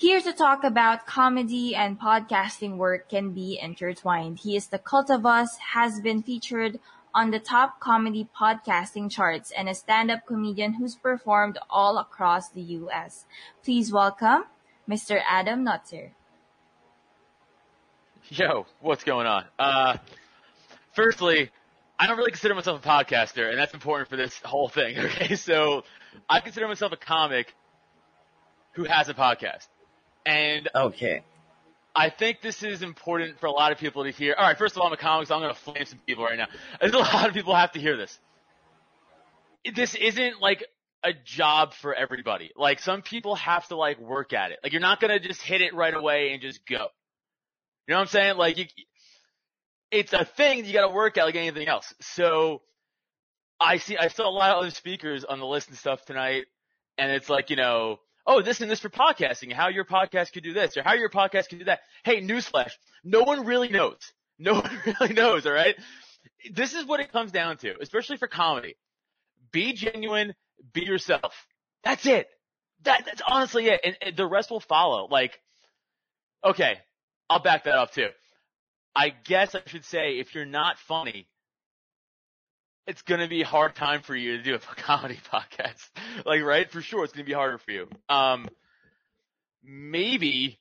Here to talk about comedy and podcasting work can be intertwined. He is the cult of us, has been featured on the top comedy podcasting charts, and a stand-up comedian who's performed all across the U.S. Please welcome Mr. Adam Nutter. Yo, what's going on? Uh, firstly, I don't really consider myself a podcaster, and that's important for this whole thing. Okay, so I consider myself a comic who has a podcast. And Okay. I think this is important for a lot of people to hear. All right, first of all, I'm a comic, so I'm going to flame some people right now. I think a lot of people have to hear this. This isn't like a job for everybody. Like some people have to like work at it. Like you're not going to just hit it right away and just go. You know what I'm saying? Like you, it's a thing you got to work at like anything else. So I see, I saw a lot of other speakers on the list and stuff tonight, and it's like you know oh, this and this for podcasting, how your podcast could do this, or how your podcast could do that. Hey, newsflash, no one really knows. No one really knows, alright? This is what it comes down to, especially for comedy. Be genuine, be yourself. That's it. That, that's honestly it. And, and the rest will follow. Like, okay, I'll back that up too. I guess I should say if you're not funny, it's gonna be a hard time for you to do a comedy podcast. Like, right? For sure, it's gonna be harder for you. Um, maybe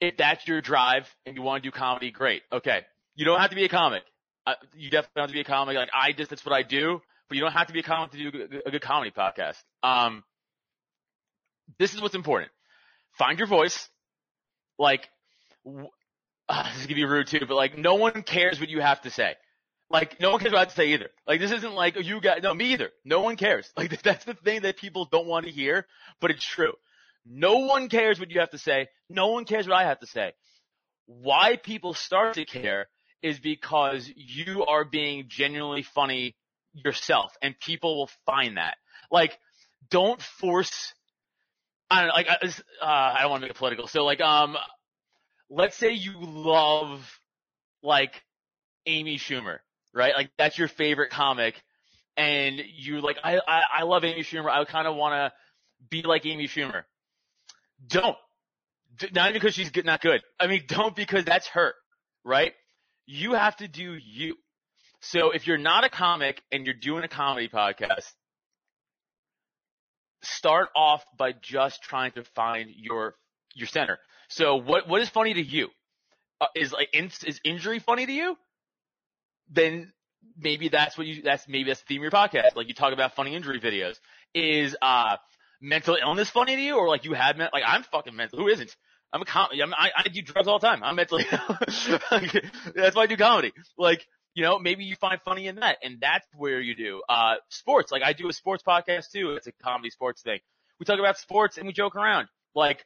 if that's your drive and you want to do comedy, great. Okay. You don't have to be a comic. Uh, you definitely don't have to be a comic. Like, I just, that's what I do, but you don't have to be a comic to do a good, comedy podcast. Um, this is what's important. Find your voice. Like, uh, this is gonna be rude too, but like, no one cares what you have to say. Like, no one cares what I have to say either. Like, this isn't like, oh, you got, no, me either. No one cares. Like, that's the thing that people don't want to hear, but it's true. No one cares what you have to say. No one cares what I have to say. Why people start to care is because you are being genuinely funny yourself and people will find that. Like, don't force, I don't know, like, uh, I don't want to make it political. So like, um, let's say you love, like, Amy Schumer right? Like that's your favorite comic, and you like I I, I love Amy Schumer. I kind of want to be like Amy Schumer. Don't. Not because she's good, not good. I mean, don't because that's her, right? You have to do you. So if you're not a comic and you're doing a comedy podcast, start off by just trying to find your your center. So what what is funny to you? Uh, is like in, is injury funny to you? Then maybe that's what you, that's maybe that's the theme of your podcast. Like you talk about funny injury videos. Is, uh, mental illness funny to you or like you have, men- like I'm fucking mental. Who isn't? I'm a com- I'm, I, I do drugs all the time. I'm mentally, that's why I do comedy. Like, you know, maybe you find funny in that and that's where you do, uh, sports. Like I do a sports podcast too. It's a comedy sports thing. We talk about sports and we joke around. Like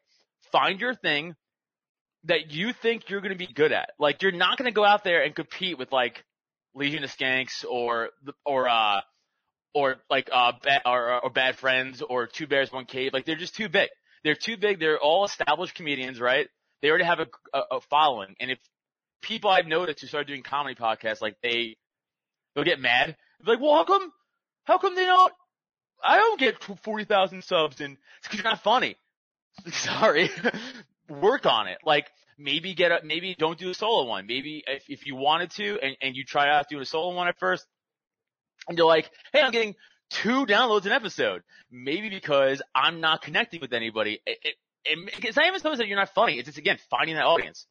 find your thing that you think you're going to be good at. Like you're not going to go out there and compete with like Legion of Skanks or or uh or like uh bad, or, or bad friends or two bears one cave like they're just too big. They're too big. They're all established comedians right? They already have a, a, a following. And if people I've noticed who started doing comedy podcasts like they they'll get mad. They're like well how come how come they don't I don't get forty thousand subs and it's because you're not funny. Sorry. Work on it. Like maybe get a, maybe don't do a solo one. Maybe if, if you wanted to and, and you try out doing a solo one at first and you're like, Hey, I'm getting two downloads an episode. Maybe because I'm not connecting with anybody. It, it, it, it's not even something that you're not funny. It's just again, finding that audience.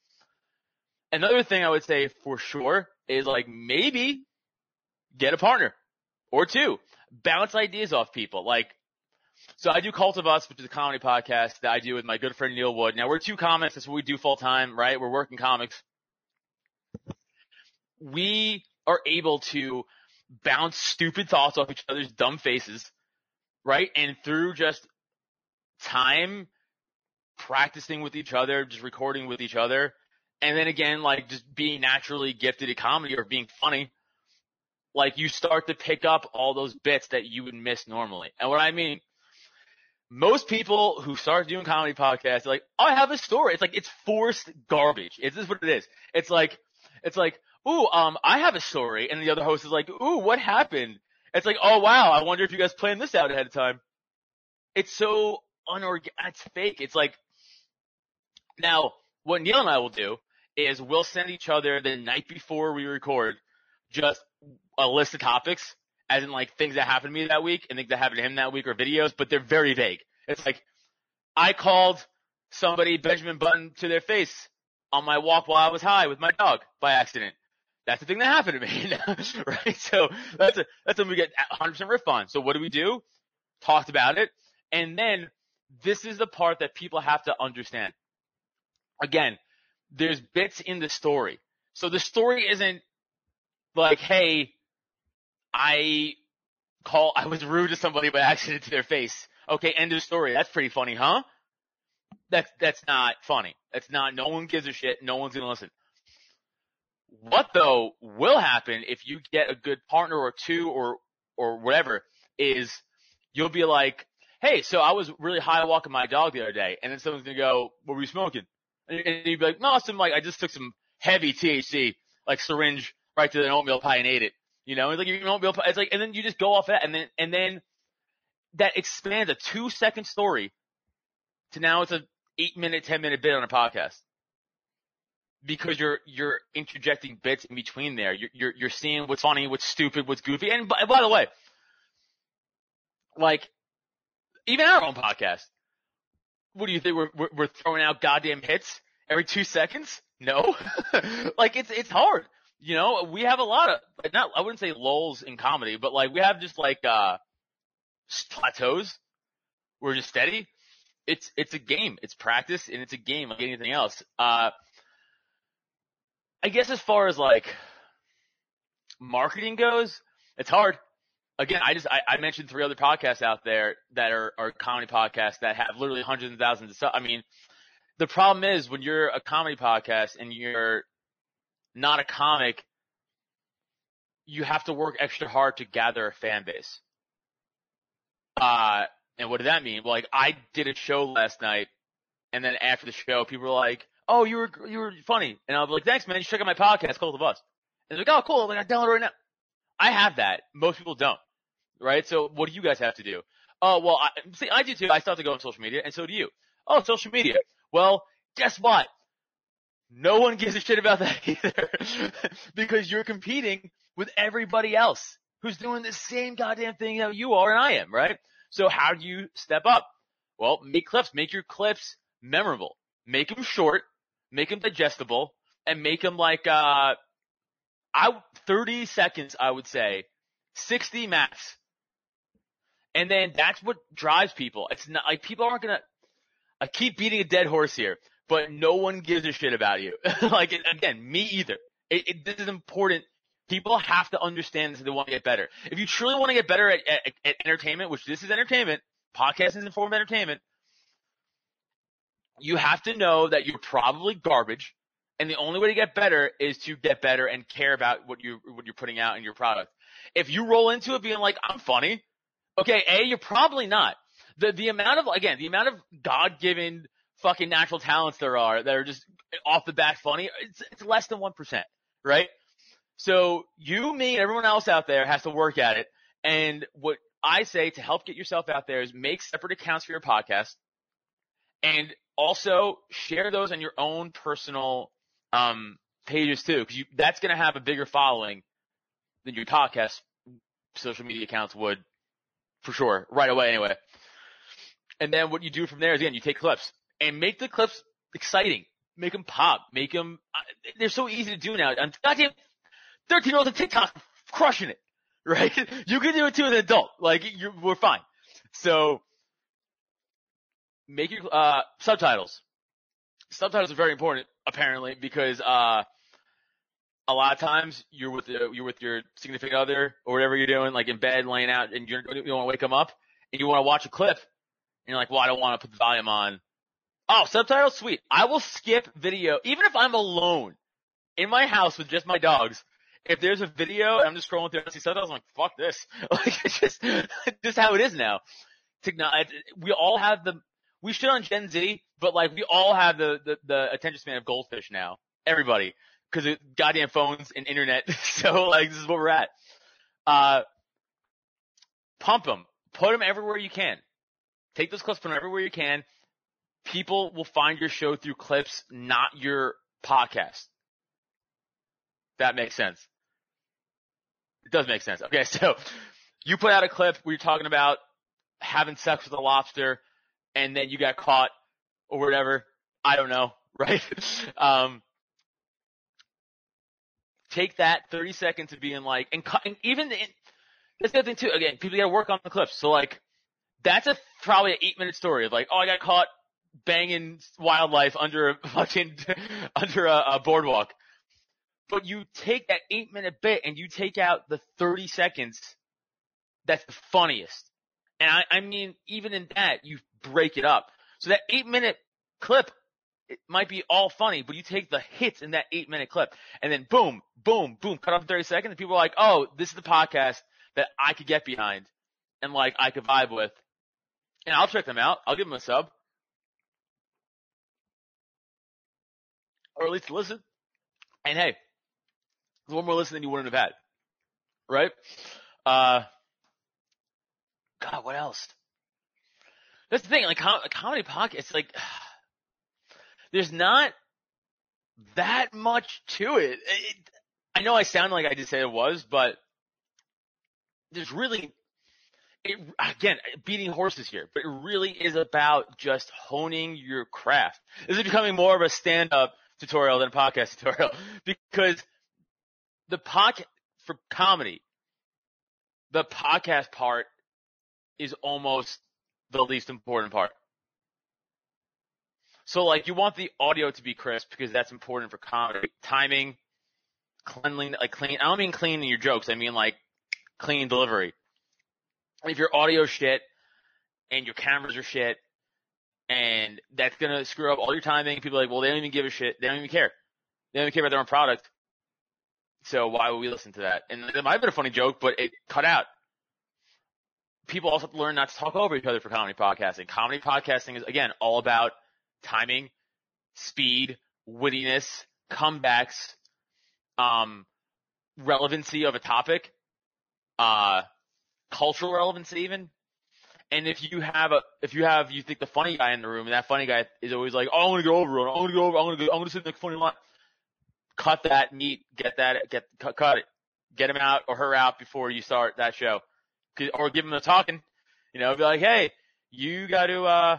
Another thing I would say for sure is like maybe get a partner or two. Bounce ideas off people. Like so I do Cult of Us, which is a comedy podcast that I do with my good friend Neil Wood. Now we're two comics. That's what we do full time, right? We're working comics. We are able to bounce stupid thoughts off each other's dumb faces, right? And through just time practicing with each other, just recording with each other And then again, like just being naturally gifted at comedy or being funny, like you start to pick up all those bits that you would miss normally. And what I mean, most people who start doing comedy podcasts, like, oh, I have a story. It's like, it's forced garbage. It's is what it is. It's like, it's like, ooh, um, I have a story. And the other host is like, ooh, what happened? It's like, oh wow, I wonder if you guys planned this out ahead of time. It's so unorganic. It's fake. It's like, now, what Neil and I will do is we'll send each other the night before we record just a list of topics, as in like things that happened to me that week and things that happened to him that week or videos, but they're very vague. It's like, I called somebody Benjamin Button to their face on my walk while I was high with my dog by accident. That's the thing that happened to me, right? So that's a, that's when we get 100% riff on. So what do we do? Talked about it. And then this is the part that people have to understand. Again, there's bits in the story. So the story isn't like, hey, I call, I was rude to somebody by accident to their face. Okay, end of story. That's pretty funny, huh? That's, that's not funny. That's not, no one gives a shit. No one's gonna listen. What though will happen if you get a good partner or two or, or whatever is you'll be like, hey, so I was really high walking my dog the other day and then someone's gonna go, what were you smoking? And you'd be like, no, some like, I just took some heavy THC, like syringe right to an oatmeal pie and ate it. You know, it's like you oatmeal pie. It's like, and then you just go off that and then, and then that expands a two second story to now it's a eight minute, 10 minute bit on a podcast. Because you're, you're interjecting bits in between there. You're, you're, you're seeing what's funny, what's stupid, what's goofy. And by, by the way, like, even our own podcast, what do you think? We're, we're, we're throwing out goddamn hits every two seconds? No. like it's, it's hard. You know, we have a lot of, not, I wouldn't say lulls in comedy, but like we have just like, uh, plateaus. We're just steady. It's, it's a game. It's practice and it's a game like anything else. Uh, I guess as far as like marketing goes, it's hard again, I just I, I, mentioned three other podcasts out there that are, are comedy podcasts that have literally hundreds of thousands of stuff. I mean, the problem is when you're a comedy podcast and you're not a comic, you have to work extra hard to gather a fan base. Uh, and what did that mean? Like I did a show last night, and then after the show, people were like, "Oh, you were you were funny," and I was like, "Thanks, man. You should check out my podcast, Cult of Us." And they're like, "Oh, cool. I'm Like I download it right now." I have that. Most people don't right? So what do you guys have to do? Oh, well, I, see, I do too. I still have to go on social media, and so do you. Oh, social media. Well, guess what? No one gives a shit about that either. because you're competing with everybody else who's doing the same goddamn thing that you are and I am, right? So how do you step up? Well, make clips. Make your clips memorable. Make them short. Make them digestible. And make them like, uh, I, 30 seconds, I would say. 60 max. And then that's what drives people. It's not like people aren't gonna. I keep beating a dead horse here, but no one gives a shit about you. like again, me either. It, it, this is important. People have to understand this if they want to get better. If you truly want to get better at, at, at entertainment, which this is entertainment, podcasting is a form of entertainment, you have to know that you're probably garbage, and the only way to get better is to get better and care about what you what you're putting out in your product. If you roll into it being like, I'm funny, Okay, A, you're probably not. The, the amount of, again, the amount of God-given fucking natural talents there are that are just off the bat funny, it's, it's less than 1%, right? So you, me, and everyone else out there has to work at it. And what I say to help get yourself out there is make separate accounts for your podcast and also share those on your own personal, um, pages too, because that's going to have a bigger following than your podcast social media accounts would for sure, right away anyway. And then what you do from there is again, you take clips and make the clips exciting. Make them pop. Make them, uh, they're so easy to do now. And goddamn 13 year olds on TikTok crushing it, right? You can do it too as an adult. Like, you're, we're fine. So, make your, uh, subtitles. Subtitles are very important, apparently, because, uh, a lot of times you're with the, you're with your significant other or whatever you're doing, like in bed, laying out, and you're, you want to wake them up, and you want to watch a clip, and you're like, well, I don't want to put the volume on. Oh, subtitles, sweet. I will skip video, even if I'm alone in my house with just my dogs. If there's a video and I'm just scrolling through and I see subtitles, I'm like, fuck this. Like, it's just, just how it is now. Technology, we all have the, we shit on Gen Z, but like, we all have the, the, the attention span of goldfish now. Everybody. Cause of goddamn phones and internet. so like, this is what we're at. Uh, pump them. Put them everywhere you can. Take those clips, put them everywhere you can people will find your show through clips, not your podcast. That makes sense. It does make sense. Okay, so you put out a clip where you're talking about having sex with a lobster and then you got caught or whatever. I don't know, right? um, take that 30 seconds of being like, and, and even, in, that's the other thing too, again, people gotta work on the clips. So like, that's a probably an eight minute story of like, oh, I got caught banging wildlife under a fucking under a, a boardwalk. But you take that eight minute bit and you take out the 30 seconds that's the funniest. And I, I mean, even in that, you break it up. So that eight minute clip, it might be all funny, but you take the hits in that eight minute clip and then boom, boom, boom, cut off 30 seconds and people are like, oh, this is the podcast that I could get behind and like I could vibe with. And I'll check them out. I'll give them a sub. Or at least listen. And hey, there's one more listen than you wouldn't have had. Right? Uh, God, what else? That's the thing, like com- comedy podcast, it's like, there's not that much to it. it. I know I sound like I just said it was, but there's really, it, again, beating horses here, but it really is about just honing your craft. This is becoming more of a stand-up tutorial than a podcast tutorial because the podcast for comedy, the podcast part is almost the least important part. So like you want the audio to be crisp because that's important for comedy. Timing, cleanliness, like clean. I don't mean clean in your jokes. I mean like clean delivery. If your audio shit and your cameras are shit and that's gonna screw up all your timing. People are like, well, they don't even give a shit. They don't even care. They don't even care about their own product. So why would we listen to that? And that might have been a funny joke, but it cut out. People also have to learn not to talk over each other for comedy podcasting. Comedy podcasting is again all about timing, speed, wittiness, comebacks, um, relevancy of a topic, uh, cultural relevancy even. And if you have a, if you have, you think the funny guy in the room, and that funny guy is always like, oh, I'm gonna go over. I'm gonna go over. I'm gonna go. I'm gonna sit in the funny line. Cut that meat. Get that. Get cut, cut it. Get him out or her out before you start that show, or give him a talking. You know, be like, hey, you got to uh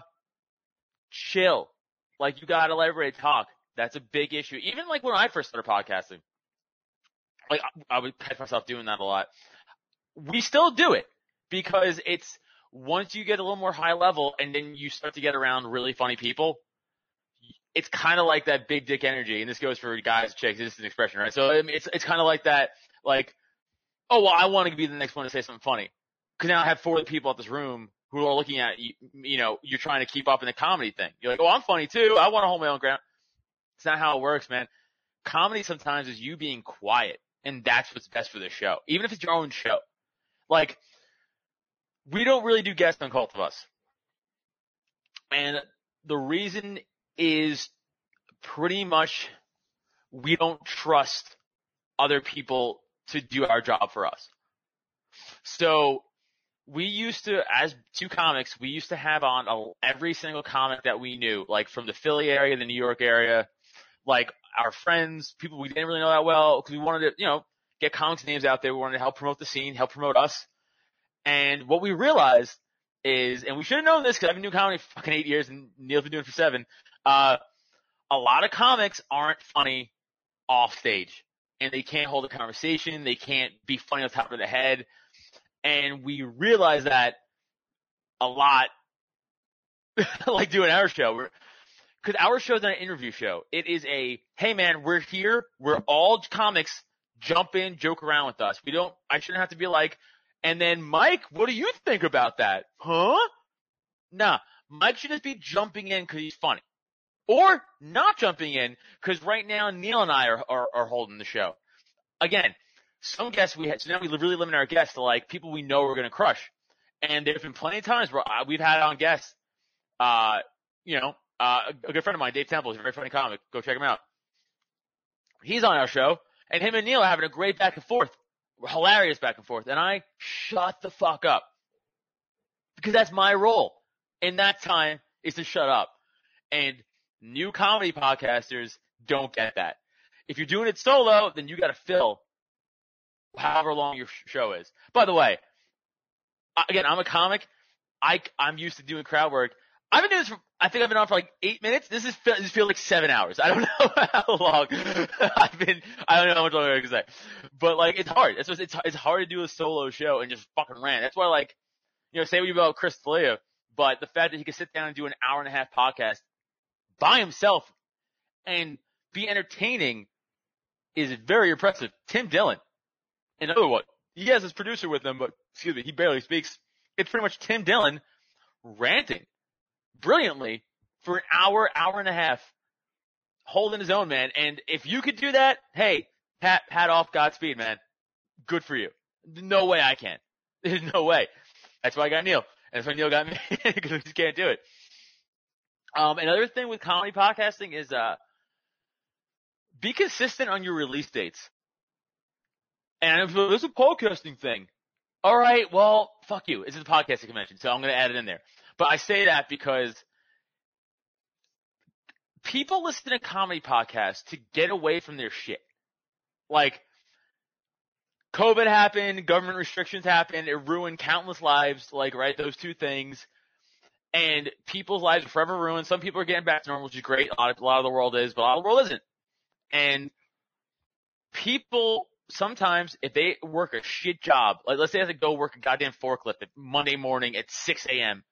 chill. Like you got to let everybody talk. That's a big issue. Even like when I first started podcasting, like I would catch myself doing that a lot. We still do it because it's once you get a little more high level and then you start to get around really funny people, it's kind of like that big dick energy. And this goes for guys, chicks. This is an expression, right? So I mean, it's, it's kind of like that, like, oh, well, I want to be the next one to say something funny. Cause now I have 40 people at this room who are looking at you, you know, you're trying to keep up in the comedy thing. You're like, oh, I'm funny too. I want to hold my own ground. It's not how it works, man. Comedy sometimes is you being quiet and that's what's best for the show. Even if it's your own show. Like, we don't really do guests on Cult of Us. And the reason is pretty much we don't trust other people to do our job for us. So we used to, as two comics, we used to have on a, every single comic that we knew, like from the Philly area, the New York area, like our friends, people we didn't really know that well, because we wanted to, you know, get comics names out there. We wanted to help promote the scene, help promote us. And what we realized is, and we should have known this because I've been doing comedy for fucking eight years and Neil's been doing it for seven. Uh, a lot of comics aren't funny off stage and they can't hold a conversation. They can't be funny on top of the head. And we realized that a lot, like doing our show. Cause our show is not an interview show. It is a, hey man, we're here. We're all comics. Jump in, joke around with us. We don't, I shouldn't have to be like, and then Mike, what do you think about that? Huh? Nah, Mike should just be jumping in because he's funny. or not jumping in because right now Neil and I are, are, are holding the show. Again, some guests we had, so now we really limit our guests to like people we know we're going to crush. And there have been plenty of times where uh, we've had on guests, uh, you know, uh, a good friend of mine, Dave Temple, is a very funny comic. Go check him out. He's on our show and him and Neil are having a great back and forth, hilarious back and forth. And I shut the fuck up because that's my role in that time is to shut up. And new comedy podcasters don't get that. If you're doing it solo, then you got to fill however long your show is. By the way, again, I'm a comic. I, I'm used to doing crowd work. I've been doing this for, I think I've been on for like eight minutes. This is, this feels like seven hours. I don't know how long I've been, I don't know how much longer I can say. But like, it's hard. It's, it's, it's hard to do a solo show and just fucking rant. That's why like, you know, say what you about Chris D'Elia, but the fact that he can sit down and do an hour and a half podcast by himself and be entertaining is very impressive. Tim Dillon, another one. He has his producer with him, but excuse me, he barely speaks. It's pretty much Tim Dillon ranting brilliantly for an hour, hour and a half, holding his own, man. And if you could do that, hey, pat, pat off, Godspeed, man. Good for you. No way I can. There's no way. That's why I got Neil. And that's why Neil got me, because we just can't do it. Um, another thing with comedy podcasting is, uh, be consistent on your release dates. And if there's a podcasting thing. All right, well, fuck you. It's a podcasting convention, so I'm going to add it in there. But I say that because people listen to comedy podcasts to get away from their shit. Like, COVID happened, government restrictions happened, it ruined countless lives, like, right, those two things. And people's lives are forever ruined. Some people are getting back to normal, which is great. A lot of, a lot of the world is, but a lot of the world isn't. And people sometimes if they work a shit job, like let's say I have to go work a goddamn forklift at Monday morning at 6 a.m.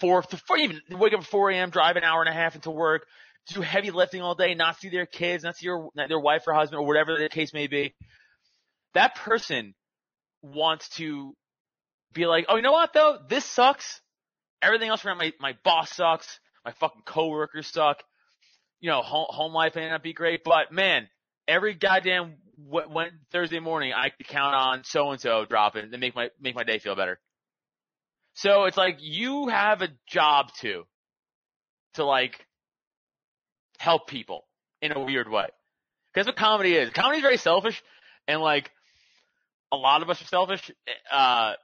Four, four, even wake up at 4 a.m., drive an hour and a half into work, do heavy lifting all day, not see their kids, not see your, their wife or husband or whatever the case may be. That person wants to be like, oh, you know what though? This sucks. Everything else around my, my boss sucks. My fucking coworkers suck. You know, home, home life may not be great, but man, every goddamn when Thursday morning I could count on so and so dropping to make my make my day feel better. So it's like you have a job to to like help people in a weird way. Because what comedy is. Comedy is very selfish and like a lot of us are selfish. Uh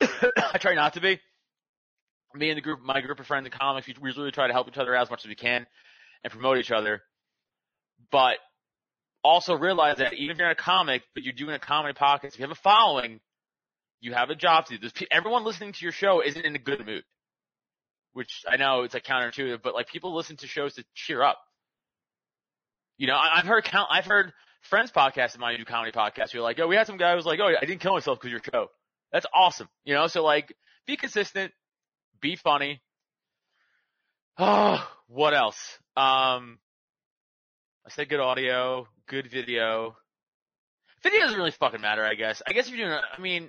I try not to be. Me and the group my group of friends in comics, we usually try to help each other out as much as we can and promote each other. But also realize that even if you're in a comic, but you're doing a comedy podcast, if you have a following, you have a job to do. There's, everyone listening to your show isn't in a good mood, which I know it's like counterintuitive, but like people listen to shows to cheer up. You know, I, have heard count, I've heard friends podcasts in my new comedy podcast who are like, oh, we had some guy who was like, oh, I didn't kill myself because your show. That's awesome. You know, so like, be consistent, be funny. Oh, what else? Um, I said good audio, good video. Video doesn't really fucking matter, I guess. I guess if you're doing, I mean,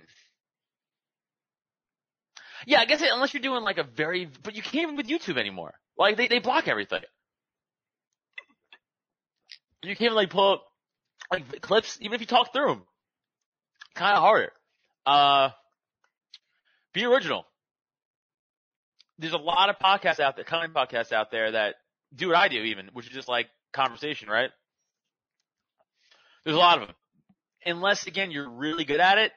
yeah, I guess it, unless you're doing like a very, but you can't even with YouTube anymore. Like they, they block everything. You can't even like pull up like clips, even if you talk through them. Kind of harder. Uh, be original. There's a lot of podcasts out there, comedy podcasts out there that do what I do even, which is just like conversation, right? There's a lot of them. Unless again, you're really good at it,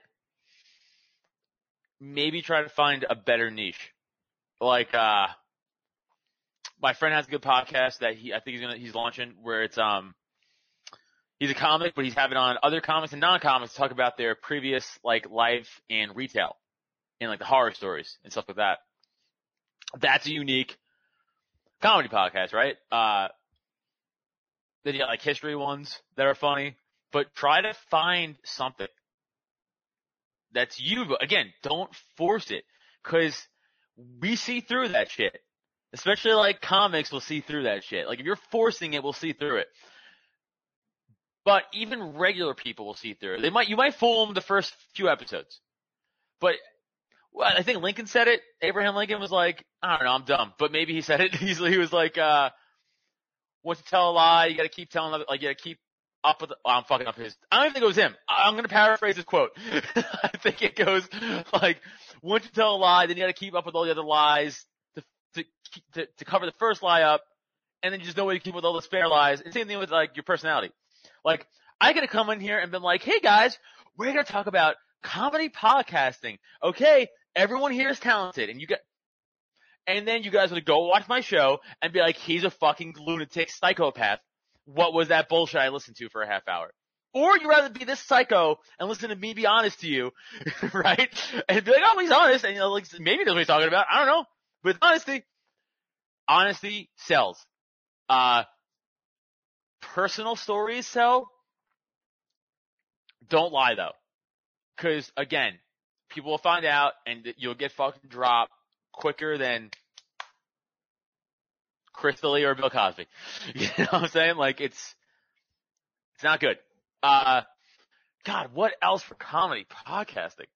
maybe try to find a better niche. Like, uh, my friend has a good podcast that he, I think he's gonna, he's launching where it's, um, he's a comic, but he's having on other comics and non-comics talk about their previous, like, life and retail and like the horror stories and stuff like that. That's a unique comedy podcast, right? Uh, then you got like history ones that are funny, but try to find something that's you. But again, don't force it because we see through that shit. Especially like comics will see through that shit. Like if you're forcing it, we'll see through it. But even regular people will see through it. They might, you might fool them the first few episodes. But well, I think Lincoln said it. Abraham Lincoln was like, I don't know, I'm dumb. But maybe he said it. He's, he was like, uh, once you tell a lie, you gotta keep telling, like, you gotta keep up with, oh, I'm fucking up his, I don't even think it was him. I'm gonna paraphrase his quote. I think it goes, like, once you tell a lie, then you gotta keep up with all the other lies to, to, to, to cover the first lie up, and then you just know where to keep with all the spare lies. And same thing with, like, your personality. Like, I gotta come in here and been like, hey guys, we're gonna talk about comedy podcasting. Okay, everyone here is talented, and you get, and then you guys would go watch my show and be like, he's a fucking lunatic psychopath. What was that bullshit I listened to for a half hour? Or you'd rather be this psycho and listen to me be honest to you, right? And be like, oh, he's honest, and you know, like maybe that's what he's talking about. I don't know. But honesty, honesty sells. Uh, personal stories sell. Don't lie though. Cause again, people will find out and you'll get fucking dropped quicker than Chris Lee or Bill Cosby. You know what I'm saying? Like it's, it's not good. Uh, God, what else for comedy podcasting?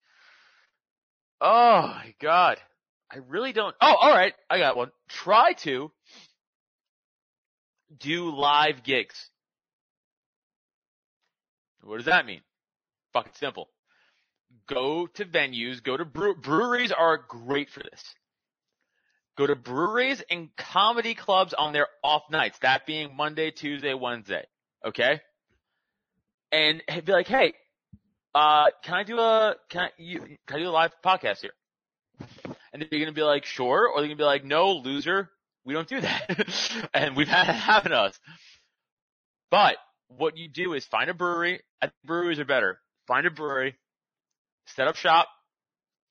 Oh my God. I really don't. Oh, alright. I got one. Try to do live gigs. What does that mean? Fucking simple. Go to venues, go to brew- breweries are great for this. Go to breweries and comedy clubs on their off nights, that being Monday, Tuesday, Wednesday. Okay? And be like, hey, uh, can I do a, can I, you, can I do a live podcast here? And they're gonna be like, sure, or they're gonna be like, no, loser, we don't do that. and we've had it happen to us. But what you do is find a brewery. I think breweries are better. Find a brewery, set up shop,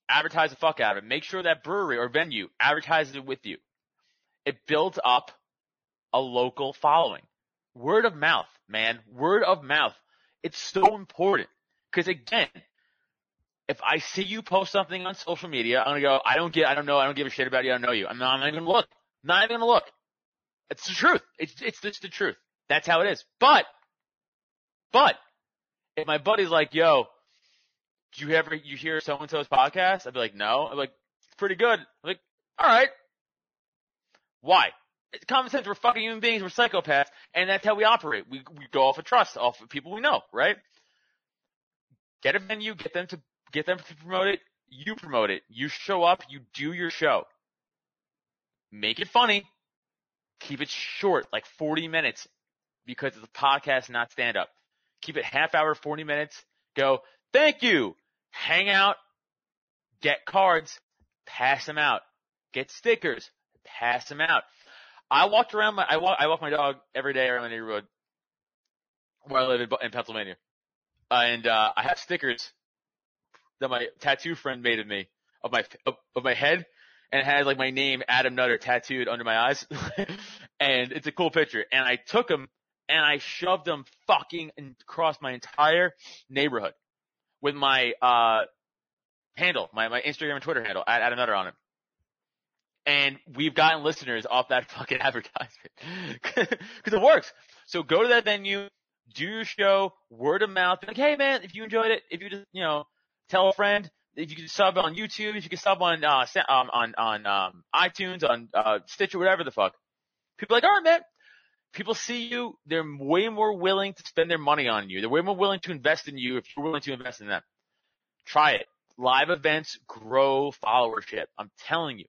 advertise the fuck out of it. Make sure that brewery or venue advertises it with you. It builds up a local following. Word of mouth, man. Word of mouth. It's so important. Cause again, if I see you post something on social media, I'm gonna go, I don't get, I don't know, I don't give a shit about you, I don't know you. I'm not, I'm not even gonna look. Not even gonna look. It's the truth. It's, it's just the truth. That's how it is. But, but, if my buddy's like, yo, do you ever, you hear so and so's podcast? I'd be like, no. I'm like, pretty good. I'm like, alright. Why? It's common sense. We're fucking human beings. We're psychopaths. And that's how we operate. We, we go off of trust, off of people we know, right? Get a venue, get them to, get them to promote it. You promote it. You show up, you do your show. Make it funny. Keep it short, like 40 minutes, because it's a podcast, not stand up. Keep it half hour, 40 minutes. Go, thank you. Hang out. Get cards. Pass them out. Get stickers. Pass them out. I walked around my, I walk, I walk my dog every day around the neighborhood where I live in, in Pennsylvania. Uh, and, uh, I have stickers that my tattoo friend made of me, of my, of, of my head, and it had like my name, Adam Nutter, tattooed under my eyes. and it's a cool picture. And I took them and I shoved them fucking across my entire neighborhood with my, uh, handle, my, my Instagram and Twitter handle, at Adam Nutter on it. And we've gotten listeners off that fucking advertisement. Cause it works. So go to that venue, do your show, word of mouth, like, hey man, if you enjoyed it, if you just, you know, tell a friend, if you can sub on YouTube, if you can sub on, uh, um, on, on, um, iTunes, on, uh, Stitcher, whatever the fuck. People are like, alright man. People see you, they're way more willing to spend their money on you. They're way more willing to invest in you if you're willing to invest in them. Try it. Live events grow followership. I'm telling you.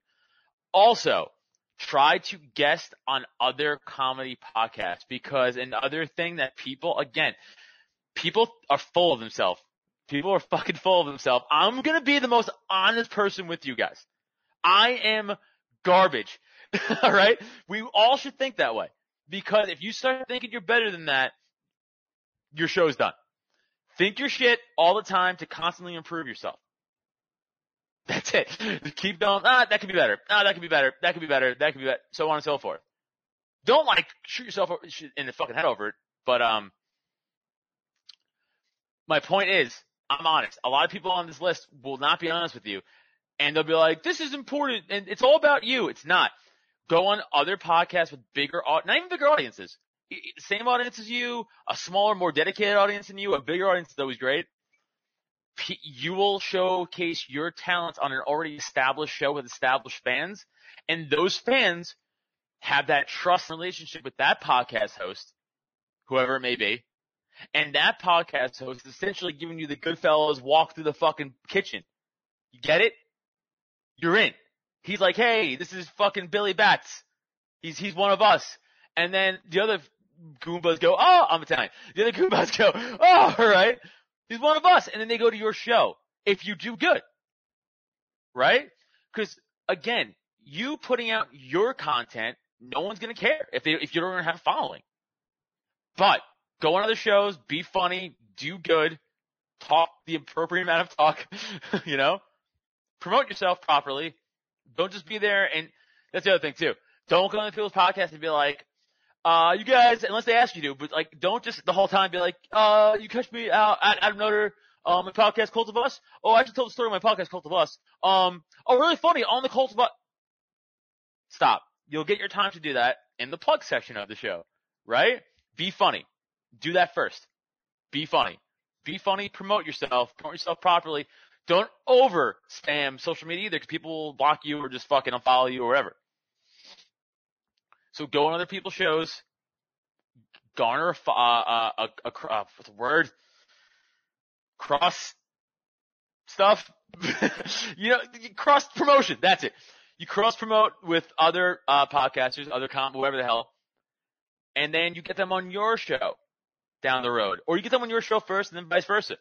Also, try to guest on other comedy podcasts because another thing that people, again, people are full of themselves. People are fucking full of themselves. I'm gonna be the most honest person with you guys. I am garbage. Alright? We all should think that way. Because if you start thinking you're better than that, your show's done. Think your shit all the time to constantly improve yourself. That's it. Keep going. Ah, that could be better. Ah, that could be better. That could be better. That could be better. So on and so forth. Don't like shoot yourself in the fucking head over it. But um, my point is, I'm honest. A lot of people on this list will not be honest with you, and they'll be like, "This is important, and it's all about you." It's not. Go on other podcasts with bigger, not even bigger audiences. Same audience as you, a smaller, more dedicated audience than you, a bigger audience is always great you will showcase your talents on an already established show with established fans, and those fans have that trust relationship with that podcast host, whoever it may be, and that podcast host is essentially giving you the Goodfellas walk through the fucking kitchen. You get it? You're in. He's like, hey, this is fucking Billy Batts. He's, he's one of us. And then the other Goombas go, oh, I'm Italian. The other Goombas go, oh, alright. He's one of us. And then they go to your show. If you do good. Right? Cause again, you putting out your content, no one's gonna care if they, if you don't have a following. But go on other shows, be funny, do good, talk the appropriate amount of talk, you know? Promote yourself properly. Don't just be there and that's the other thing too. Don't go on people's podcasts and be like, uh, you guys, unless they ask you to, but like, don't just the whole time be like, uh, you catch me out at Adam Nutter, um, my podcast Cult of Us. Oh, I actually told the story of my podcast Cult of Us. Um, oh, really funny on the Cult of Us. Stop. You'll get your time to do that in the plug section of the show, right? Be funny. Do that first. Be funny. Be funny. Promote yourself. Promote yourself properly. Don't over spam social media either because people will block you or just fucking unfollow you or whatever. So go on other people's shows, garner a, uh, a, a, a, uh, what's the word? Cross stuff. you know, cross promotion. That's it. You cross promote with other, uh, podcasters, other com, whatever the hell. And then you get them on your show down the road. Or you get them on your show first and then vice versa.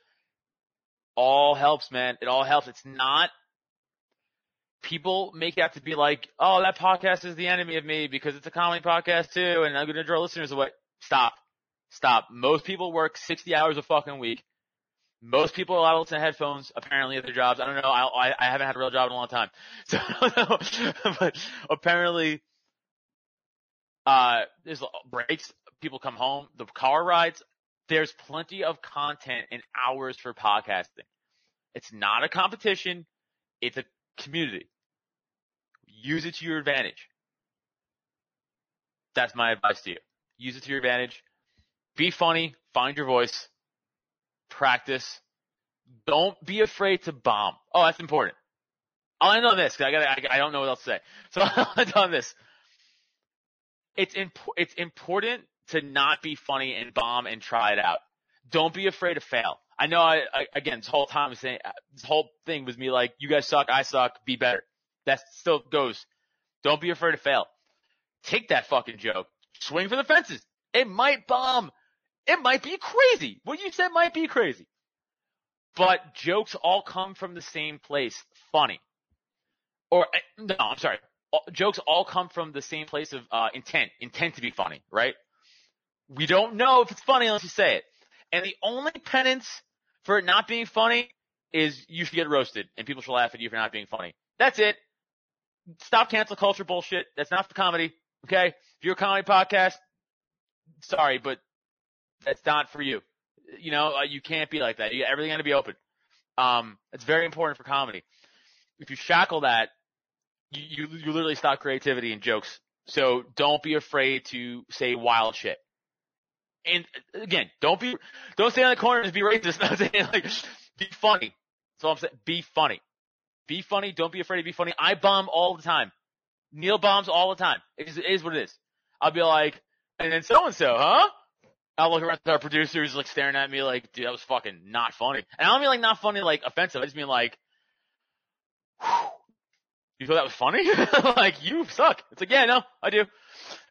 All helps, man. It all helps. It's not people make it out to be like, oh, that podcast is the enemy of me because it's a comedy podcast too, and I'm going to draw listeners away. Stop. Stop. Most people work 60 hours a fucking week. Most people allow to listen to headphones, apparently, at their jobs. I don't know. I, I, haven't had a real job in a long time. So but apparently, uh, there's breaks. People come home. The car rides. There's plenty of content and hours for podcasting. It's not a competition. It's a community. Use it to your advantage. That's my advice to you. Use it to your advantage. Be funny. Find your voice. Practice. Don't be afraid to bomb. Oh, that's important. I'll end on this because I got I, I don't know what else to say. So I'll end on this. It's imp- it's important to not be funny and bomb and try it out. Don't be afraid to fail. I know I, I again this whole time saying this whole thing was me like you guys suck, I suck, be better. That still goes. Don't be afraid to fail. Take that fucking joke. Swing for the fences. It might bomb. It might be crazy. What you said might be crazy. But jokes all come from the same place. Funny. Or, eh, no, I'm sorry. Jokes all come from the same place of uh, intent. Intent to be funny, right? We don't know if it's funny unless you say it. And the only penance for it not being funny is you should get roasted and people should laugh at you for not being funny. That's it. Stop cancel culture bullshit. That's not for comedy. Okay. If you're a comedy podcast, sorry, but that's not for you. You know, uh, you can't be like that. You, everything got to be open. Um, it's very important for comedy. If you shackle that, you, you, you literally stop creativity and jokes. So don't be afraid to say wild shit. And again, don't be, don't stay on the corner and be racist. Not saying like, be funny. That's all I'm saying. Be funny. Be funny. Don't be afraid to be funny. I bomb all the time. Neil bombs all the time. It is, it is what it is. I'll be like, and then so and so, huh? I'll look around at our producers like staring at me like, dude, that was fucking not funny. And I don't mean like not funny like offensive. I just mean like, whew, you thought that was funny? like, you suck. It's like, yeah, no, I do.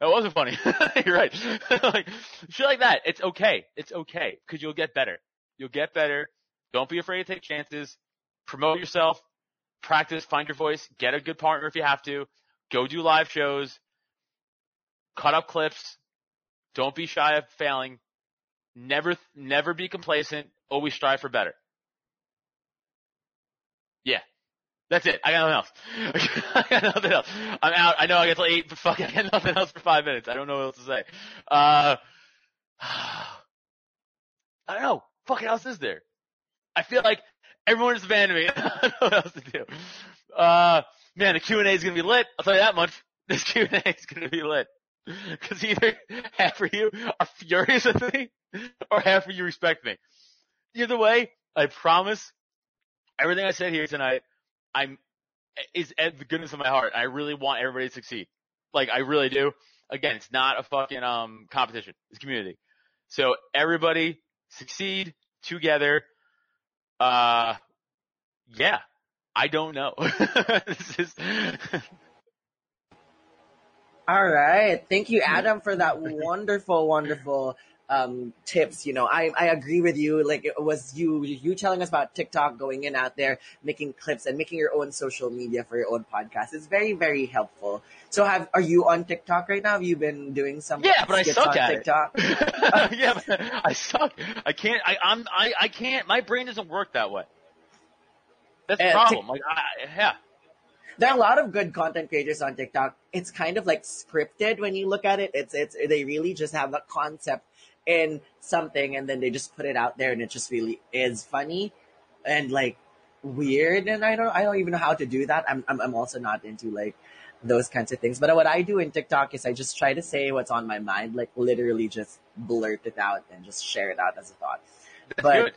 That wasn't funny. You're right. like, shit like that. It's okay. It's okay. Cause you'll get better. You'll get better. Don't be afraid to take chances. Promote yourself practice, find your voice, get a good partner if you have to, go do live shows, cut up clips, don't be shy of failing, never, never be complacent, always strive for better. Yeah. That's it. I got nothing else. I got nothing else. I'm out. I know I get till eight, but fuck, I got nothing else for five minutes. I don't know what else to say. Uh, I don't know. Fucking else is there? I feel like Everyone is abandoning me. I don't know what else to do. Uh, man, the Q&A is gonna be lit. I'll tell you that much. This Q&A is gonna be lit. Cause either half of you are furious with me, or half of you respect me. Either way, I promise, everything I said here tonight, I'm, is at the goodness of my heart. I really want everybody to succeed. Like I really do. Again, it's not a fucking um competition. It's community. So everybody succeed together. Uh, yeah. I don't know. this is. All right. Thank you, Adam, for that wonderful, wonderful um, tips. You know, I, I agree with you. Like it was you, you telling us about TikTok going in out there, making clips and making your own social media for your own podcast. It's very, very helpful. So have, are you on TikTok right now? Have you been doing some Yeah, but I suck at TikTok? it. yeah, but I suck. I can't. I, I'm. I, I can't. My brain doesn't work that way. That's the Uh, problem. Like, I, yeah. there are a lot of good content creators on TikTok. It's kind of like scripted when you look at it. It's it's they really just have a concept in something and then they just put it out there and it just really is funny and like weird and I don't I don't even know how to do that. I'm I'm, I'm also not into like those kinds of things. But what I do in TikTok is I just try to say what's on my mind, like literally just blurt it out and just share it out as a thought. That's But- good.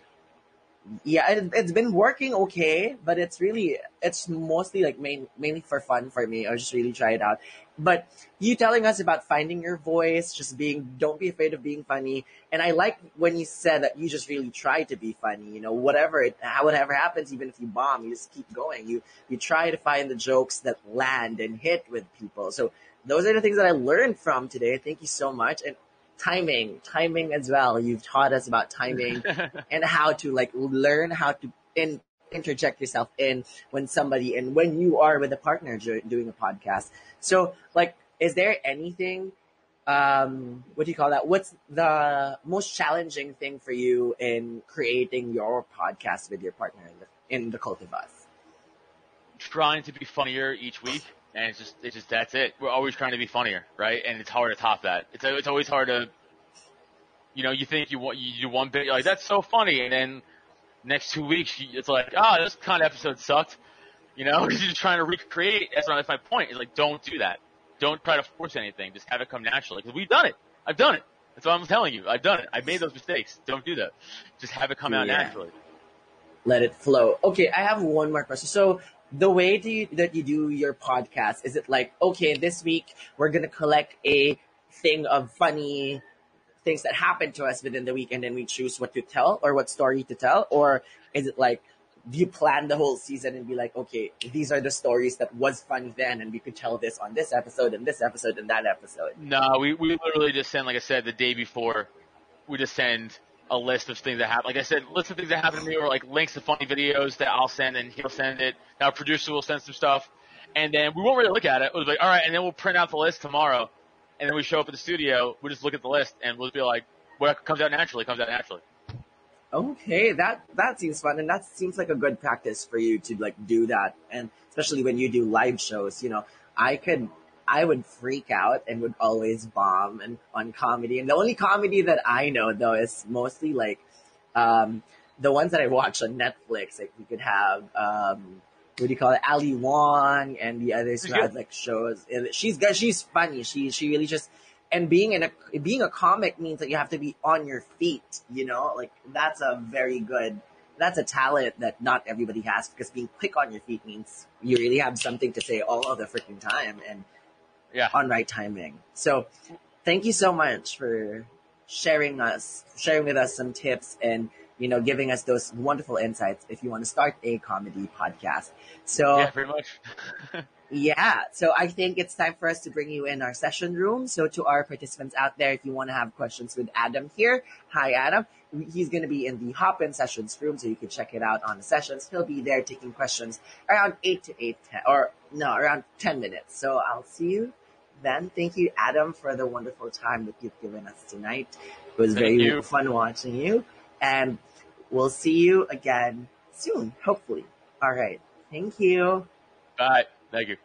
Yeah, it, it's been working okay, but it's really, it's mostly like main, mainly for fun for me. I just really try it out. But you telling us about finding your voice, just being, don't be afraid of being funny. And I like when you said that you just really try to be funny, you know, whatever it, whatever happens, even if you bomb, you just keep going. You, you try to find the jokes that land and hit with people. So those are the things that I learned from today. Thank you so much. And timing, timing as well. You've taught us about timing and how to like learn how to in, interject yourself in when somebody and when you are with a partner do, doing a podcast. So like, is there anything, um, what do you call that? What's the most challenging thing for you in creating your podcast with your partner in the, in the Cult of Us? trying to be funnier each week, and it's just, it's just that's it. We're always trying to be funnier, right? And it's hard to top that. It's, it's always hard to, you know, you think you want, you do one bit, you're like, that's so funny, and then next two weeks, it's like, ah, this kind of episode sucked. You know, because you're just trying to recreate. That's, that's my point. Is like, don't do that. Don't try to force anything. Just have it come naturally. Because we've done it. I've done it. That's what I'm telling you. I've done it. I've made those mistakes. Don't do that. Just have it come out Yeah. naturally. let it flow. Okay, I have one more question. So the way you, that you do your podcast, is it like, okay, this week we're to collect a thing of funny things that happened to us within the week and then we choose what to tell or what story to tell? Or is it like, do you plan the whole season and be like, okay, these are the stories that was funny then and we could tell this on this episode and this episode and that episode? No, we, we literally just send, like I said, the day before, we just send a list of things that happen. Like I said, list of things that happen to me or like links to funny videos that I'll send and he'll send it. Now producer will send some stuff and then we won't really look at it. We'll be like, all right, and then we'll print out the list tomorrow and then we show up at the studio. We just look at the list and we'll be like, what comes out naturally comes out naturally. Okay, that that seems fun, and that seems like a good practice for you to like do that, and especially when you do live shows. You know, I could, I would freak out and would always bomb and on comedy, and the only comedy that I know though is mostly like, um, the ones that I watch on Netflix. Like we could have, um, what do you call it, Ali Wong and the others who had like shows. And She's. She's funny. She she really just and being in a being a comic means that you have to be on your feet you know like that's a very good that's a talent that not everybody has because being quick on your feet means you really have something to say all of the freaking time and Yeah. on right timing so thank you so much for sharing us sharing with us some tips and you know giving us those wonderful insights if you want to start a comedy podcast so Yeah, pretty much. yeah, so I think it's time for us to bring you in our session room. So to our participants out there, if you want to have questions with Adam here, hi Adam. He's going to be in the Hopin Sessions room, so you can check it out on the sessions. He'll be there taking questions around 8 to 8, 10, or no, around 10 minutes. So I'll see you then. Thank you, Adam, for the wonderful time that you've given us tonight. It was Thank very you. fun watching you, and we'll see you again soon, hopefully. All right. Thank you. Bye. Thank you.